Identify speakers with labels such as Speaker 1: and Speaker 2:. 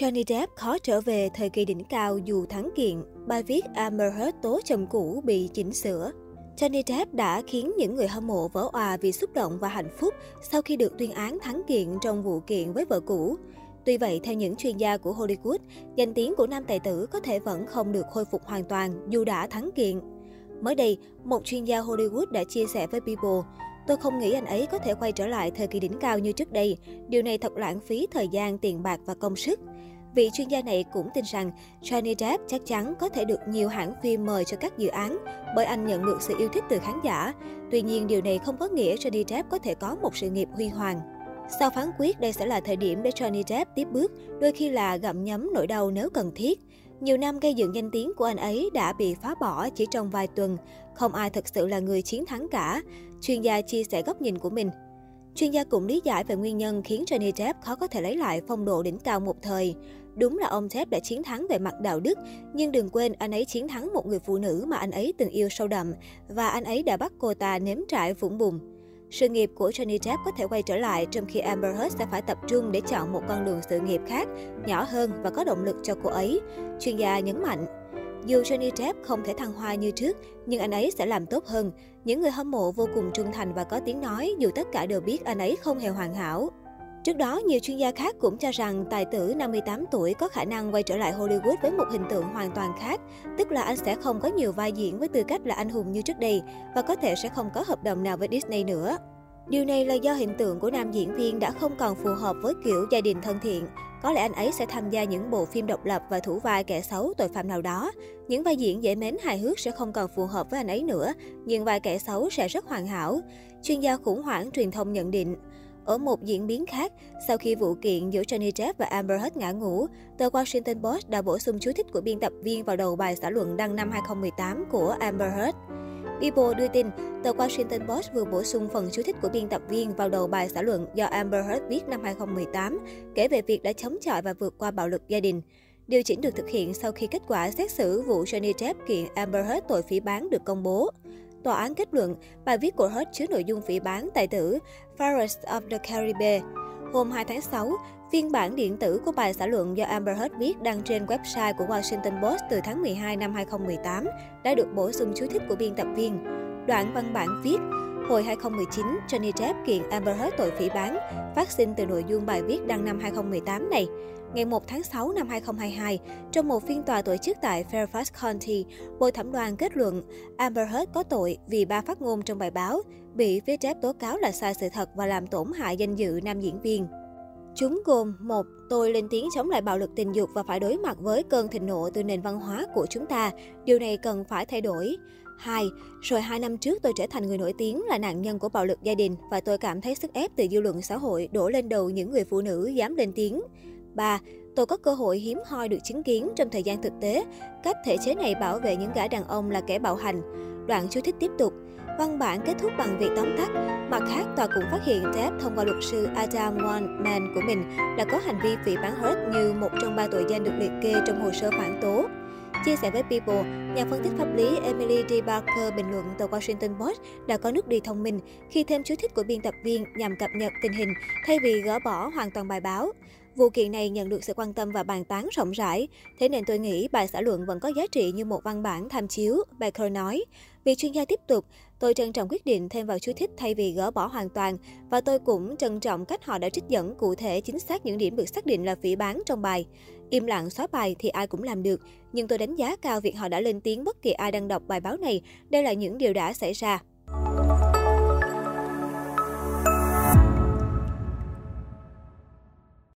Speaker 1: Johnny Depp khó trở về thời kỳ đỉnh cao dù thắng kiện. Bài viết Amber Heard tố chồng cũ bị chỉnh sửa. Johnny Depp đã khiến những người hâm mộ vỡ òa vì xúc động và hạnh phúc sau khi được tuyên án thắng kiện trong vụ kiện với vợ cũ. Tuy vậy, theo những chuyên gia của Hollywood, danh tiếng của nam tài tử có thể vẫn không được khôi phục hoàn toàn dù đã thắng kiện. Mới đây, một chuyên gia Hollywood đã chia sẻ với People, Tôi không nghĩ anh ấy có thể quay trở lại thời kỳ đỉnh cao như trước đây. Điều này thật lãng phí thời gian, tiền bạc và công sức. Vị chuyên gia này cũng tin rằng Johnny Depp chắc chắn có thể được nhiều hãng phim mời cho các dự án bởi anh nhận được sự yêu thích từ khán giả. Tuy nhiên, điều này không có nghĩa Johnny Depp có thể có một sự nghiệp huy hoàng. Sau phán quyết, đây sẽ là thời điểm để Johnny Depp tiếp bước, đôi khi là gặm nhấm nỗi đau nếu cần thiết. Nhiều năm gây dựng danh tiếng của anh ấy đã bị phá bỏ chỉ trong vài tuần. Không ai thực sự là người chiến thắng cả. Chuyên gia chia sẻ góc nhìn của mình. Chuyên gia cũng lý giải về nguyên nhân khiến Johnny Depp khó có thể lấy lại phong độ đỉnh cao một thời. Đúng là ông Depp đã chiến thắng về mặt đạo đức, nhưng đừng quên anh ấy chiến thắng một người phụ nữ mà anh ấy từng yêu sâu đậm và anh ấy đã bắt cô ta nếm trải vũng bùn. Sự nghiệp của Johnny Depp có thể quay trở lại trong khi Amber Heard sẽ phải tập trung để chọn một con đường sự nghiệp khác, nhỏ hơn và có động lực cho cô ấy. Chuyên gia nhấn mạnh. Dù Johnny Depp không thể thăng hoa như trước, nhưng anh ấy sẽ làm tốt hơn. Những người hâm mộ vô cùng trung thành và có tiếng nói dù tất cả đều biết anh ấy không hề hoàn hảo. Trước đó, nhiều chuyên gia khác cũng cho rằng tài tử 58 tuổi có khả năng quay trở lại Hollywood với một hình tượng hoàn toàn khác, tức là anh sẽ không có nhiều vai diễn với tư cách là anh hùng như trước đây và có thể sẽ không có hợp đồng nào với Disney nữa. Điều này là do hình tượng của nam diễn viên đã không còn phù hợp với kiểu gia đình thân thiện. Có lẽ anh ấy sẽ tham gia những bộ phim độc lập và thủ vai kẻ xấu, tội phạm nào đó. Những vai diễn dễ mến hài hước sẽ không còn phù hợp với anh ấy nữa, nhưng vai kẻ xấu sẽ rất hoàn hảo. Chuyên gia khủng hoảng truyền thông nhận định. Ở một diễn biến khác, sau khi vụ kiện giữa Johnny Depp và Amber Heard ngã ngũ, tờ Washington Post đã bổ sung chú thích của biên tập viên vào đầu bài xã luận đăng năm 2018 của Amber Heard. People đưa tin, tờ Washington Post vừa bổ sung phần chú thích của biên tập viên vào đầu bài xã luận do Amber Heard viết năm 2018, kể về việc đã chống chọi và vượt qua bạo lực gia đình. Điều chỉnh được thực hiện sau khi kết quả xét xử vụ Johnny Depp kiện Amber Heard tội phỉ bán được công bố. Tòa án kết luận, bài viết của Heard chứa nội dung phỉ bán tài tử Forest of the Caribbean. Hôm 2 tháng 6, phiên bản điện tử của bài xã luận do Amber Heard viết đăng trên website của Washington Post từ tháng 12 năm 2018 đã được bổ sung chú thích của biên tập viên. Đoạn văn bản viết, Hồi 2019, Johnny Depp kiện Amber Heard tội phỉ bán, phát sinh từ nội dung bài viết đăng năm 2018 này. Ngày 1 tháng 6 năm 2022, trong một phiên tòa tổ chức tại Fairfax County, Bồi thẩm đoàn kết luận Amber Heard có tội vì ba phát ngôn trong bài báo, bị phía Depp tố cáo là sai sự thật và làm tổn hại danh dự nam diễn viên. Chúng gồm một Tôi lên tiếng chống lại bạo lực tình dục và phải đối mặt với cơn thịnh nộ từ nền văn hóa của chúng ta. Điều này cần phải thay đổi. 2. Rồi hai năm trước tôi trở thành người nổi tiếng là nạn nhân của bạo lực gia đình và tôi cảm thấy sức ép từ dư luận xã hội đổ lên đầu những người phụ nữ dám lên tiếng. 3. Tôi có cơ hội hiếm hoi được chứng kiến trong thời gian thực tế cách thể chế này bảo vệ những gã đàn ông là kẻ bạo hành. Đoạn chú thích tiếp tục. Văn bản kết thúc bằng việc tóm tắt. Mặt khác, tòa cũng phát hiện Depp thông qua luật sư Adam Weinman của mình là có hành vi phỉ bán Heard như một trong ba tội danh được liệt kê trong hồ sơ phản tố. Chia sẻ với People, nhà phân tích pháp lý Emily D. Barker bình luận tờ Washington Post đã có nước đi thông minh khi thêm chú thích của biên tập viên nhằm cập nhật tình hình thay vì gỡ bỏ hoàn toàn bài báo. Vụ kiện này nhận được sự quan tâm và bàn tán rộng rãi, thế nên tôi nghĩ bài xã luận vẫn có giá trị như một văn bản tham chiếu, Baker nói. Vì chuyên gia tiếp tục, tôi trân trọng quyết định thêm vào chú thích thay vì gỡ bỏ hoàn toàn, và tôi cũng trân trọng cách họ đã trích dẫn cụ thể chính xác những điểm được xác định là phỉ bán trong bài. Im lặng xóa bài thì ai cũng làm được, nhưng tôi đánh giá cao việc họ đã lên tiếng bất kỳ ai đang đọc bài báo này, đây là những điều đã xảy ra.